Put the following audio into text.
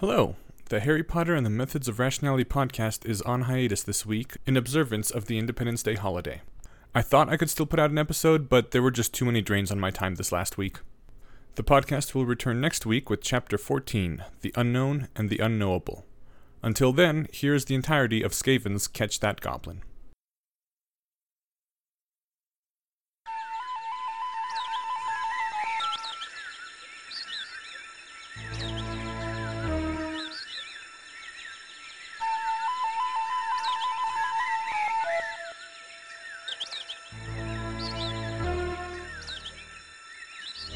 Hello. The Harry Potter and the Methods of Rationality podcast is on hiatus this week in observance of the Independence Day holiday. I thought I could still put out an episode, but there were just too many drains on my time this last week. The podcast will return next week with Chapter 14 The Unknown and the Unknowable. Until then, here's the entirety of Skaven's Catch That Goblin.